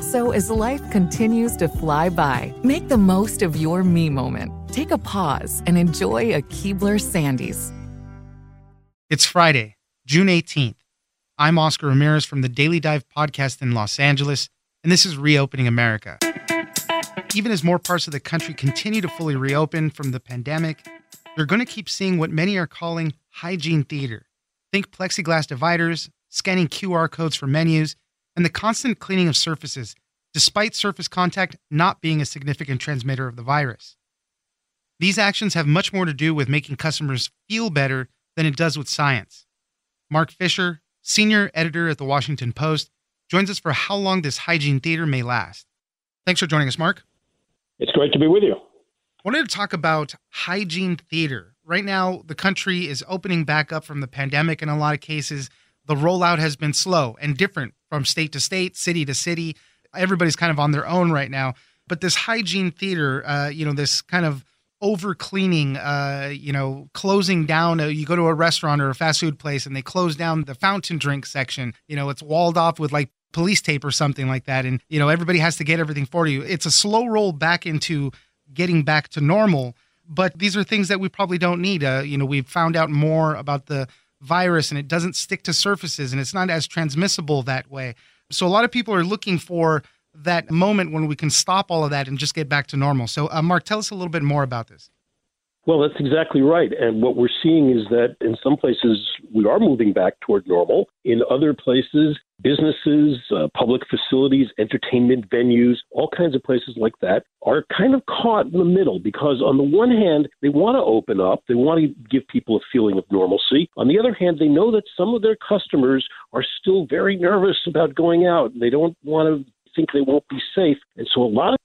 So as life continues to fly by, make the most of your me moment. Take a pause and enjoy a Keebler Sandies. It's Friday, June 18th. I'm Oscar Ramirez from the Daily Dive podcast in Los Angeles, and this is Reopening America even as more parts of the country continue to fully reopen from the pandemic, you're going to keep seeing what many are calling hygiene theater. Think plexiglass dividers, scanning QR codes for menus, and the constant cleaning of surfaces, despite surface contact not being a significant transmitter of the virus. These actions have much more to do with making customers feel better than it does with science. Mark Fisher, senior editor at the Washington Post, joins us for how long this hygiene theater may last. Thanks for joining us, Mark. It's great to be with you. I wanted to talk about hygiene theater. Right now, the country is opening back up from the pandemic in a lot of cases. The rollout has been slow and different from state to state, city to city. Everybody's kind of on their own right now. But this hygiene theater, uh, you know, this kind of over cleaning, uh, you know, closing down. A, you go to a restaurant or a fast food place and they close down the fountain drink section. You know, it's walled off with like police tape or something like that and you know everybody has to get everything for you it's a slow roll back into getting back to normal but these are things that we probably don't need uh, you know we've found out more about the virus and it doesn't stick to surfaces and it's not as transmissible that way. So a lot of people are looking for that moment when we can stop all of that and just get back to normal. So uh, mark tell us a little bit more about this well, that's exactly right. And what we're seeing is that in some places we are moving back toward normal. In other places, businesses, uh, public facilities, entertainment venues, all kinds of places like that are kind of caught in the middle because, on the one hand, they want to open up, they want to give people a feeling of normalcy. On the other hand, they know that some of their customers are still very nervous about going out. They don't want to think they won't be safe. And so a lot of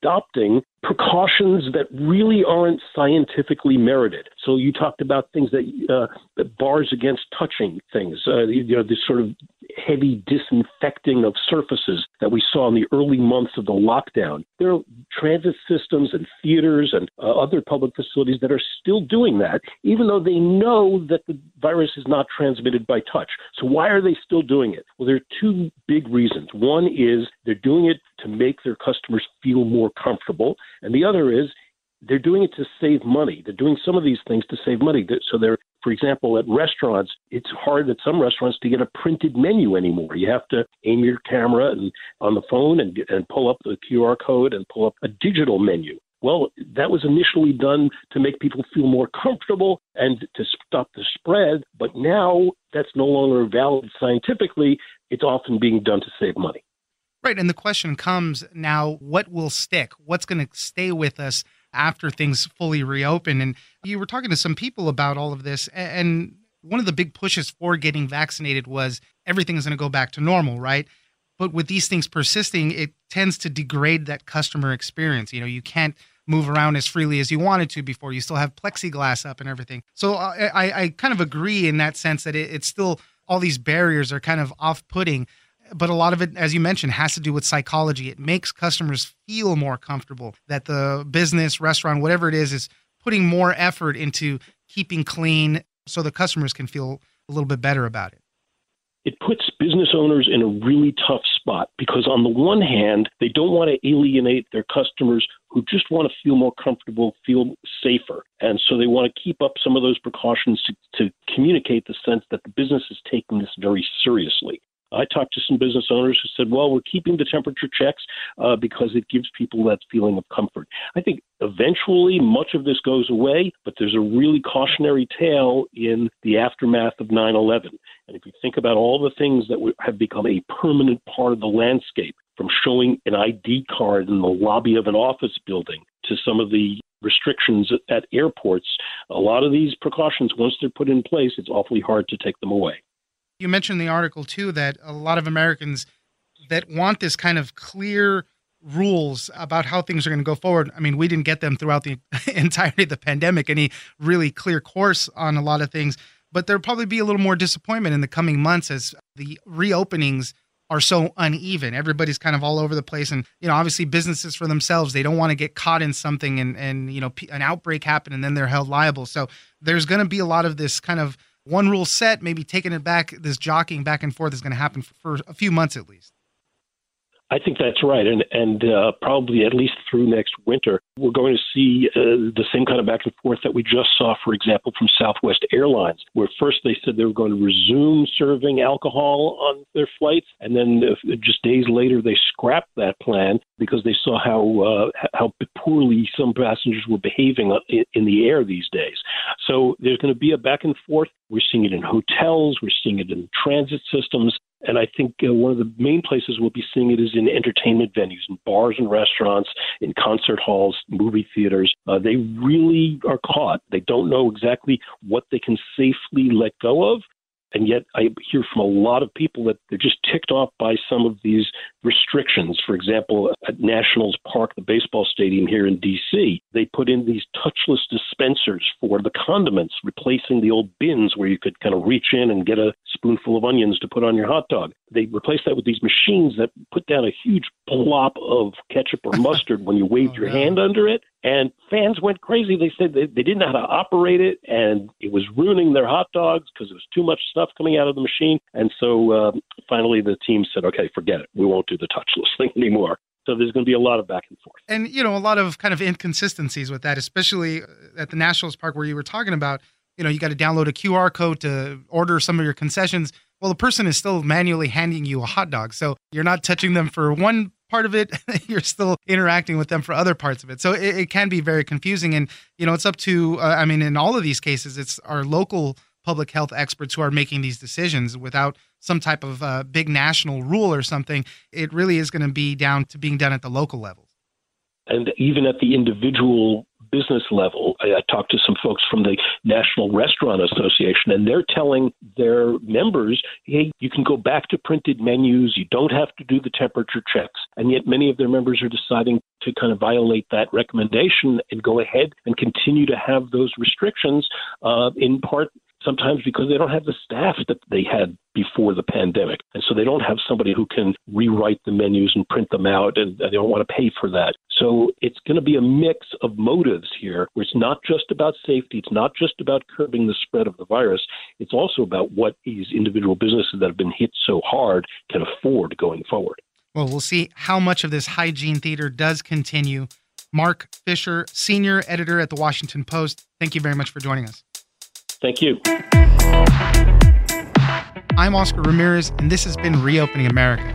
adopting precautions that really aren't scientifically merited. So you talked about things that, uh, that bars against touching things, uh, you know, this sort of heavy disinfecting of surfaces that we saw in the early months of the lockdown. There are transit systems and theaters and uh, other public facilities that are still doing that, even though they know that the virus is not transmitted by touch. So why are they still doing it? Well, there are two big reasons. One is they're doing it to make their customers feel more comfortable, and the other is they're doing it to save money. They're doing some of these things to save money. So they're for example, at restaurants, it's hard at some restaurants to get a printed menu anymore. You have to aim your camera and on the phone and, and pull up the QR code and pull up a digital menu. Well, that was initially done to make people feel more comfortable and to stop the spread, but now that's no longer valid scientifically. It's often being done to save money. Right. And the question comes now what will stick? What's going to stay with us after things fully reopen. And you were talking to some people about all of this. And one of the big pushes for getting vaccinated was everything is going to go back to normal, right? But with these things persisting, it tends to degrade that customer experience. You know, you can't move around as freely as you wanted to before. You still have plexiglass up and everything. So uh, I, I kind of agree in that sense that it, it's still all these barriers are kind of off putting. But a lot of it, as you mentioned, has to do with psychology. It makes customers feel more comfortable that the business, restaurant, whatever it is, is putting more effort into keeping clean so the customers can feel a little bit better about it it puts business owners in a really tough spot because, on the one hand, they don't want to alienate their customers who just want to feel more comfortable, feel safer. And so they want to keep up some of those precautions to, to communicate the sense that the business is taking this very seriously. I talked to some business owners who said, well, we're keeping the temperature checks uh, because it gives people that feeling of comfort. I think eventually much of this goes away, but there's a really cautionary tale in the aftermath of 9 11. And if you think about all the things that have become a permanent part of the landscape, from showing an ID card in the lobby of an office building to some of the restrictions at airports, a lot of these precautions, once they're put in place, it's awfully hard to take them away. You mentioned in the article too that a lot of Americans that want this kind of clear rules about how things are going to go forward. I mean, we didn't get them throughout the entirety of the pandemic, any really clear course on a lot of things, but there'll probably be a little more disappointment in the coming months as the reopenings are so uneven. Everybody's kind of all over the place. And, you know, obviously businesses for themselves, they don't want to get caught in something and, and, you know, an outbreak happen and then they're held liable. So there's going to be a lot of this kind of one rule set, maybe taking it back, this jockeying back and forth is going to happen for, a few months at least. I think that's right, and and uh, probably at least through next winter, we're going to see uh, the same kind of back and forth that we just saw, for example, from Southwest Airlines, where first they said they were going to resume serving alcohol on their flights, and then uh, just days later they scrapped that plan because they saw how uh, how poorly some passengers were behaving in the air these days. So there's going to be a back and forth. We're seeing it in hotels, we're seeing it in transit systems, and I think uh, one of the main places we'll be seeing it is in entertainment venues, in bars and restaurants, in concert halls, movie theaters. Uh, they really are caught. They don't know exactly what they can safely let go of. And yet, I hear from a lot of people that they're just ticked off by some of these restrictions. For example, at Nationals Park, the baseball stadium here in D.C., they put in these touchless dispensers for the condiments, replacing the old bins where you could kind of reach in and get a spoonful of onions to put on your hot dog. They replaced that with these machines that put down a huge plop of ketchup or mustard when you waved oh, your hand under it. And fans went crazy. They said they, they didn't know how to operate it, and it was ruining their hot dogs because there was too much stuff coming out of the machine. And so uh, finally, the team said, "Okay, forget it. We won't do the touchless thing anymore." So there's going to be a lot of back and forth. And you know, a lot of kind of inconsistencies with that, especially at the Nationals Park where you were talking about. You know, you got to download a QR code to order some of your concessions. Well, the person is still manually handing you a hot dog, so you're not touching them for one part of it you're still interacting with them for other parts of it. So it, it can be very confusing and you know it's up to uh, i mean in all of these cases it's our local public health experts who are making these decisions without some type of uh, big national rule or something. It really is going to be down to being done at the local level. And even at the individual business level. I, I talked to some folks from the National Restaurant Association, and they're telling their members, hey, you can go back to printed menus. You don't have to do the temperature checks. And yet many of their members are deciding to kind of violate that recommendation and go ahead and continue to have those restrictions, uh, in part sometimes because they don't have the staff that they had before the pandemic. And so they don't have somebody who can rewrite the menus and print them out, and they don't want to pay for that. So it's going to be a mix of motives here where it's not just about safety, it's not just about curbing the spread of the virus, it's also about what these individual businesses that have been hit so hard can afford going forward. Well, we'll see how much of this hygiene theater does continue. Mark Fisher, senior editor at the Washington Post, thank you very much for joining us. Thank you. I'm Oscar Ramirez, and this has been Reopening America.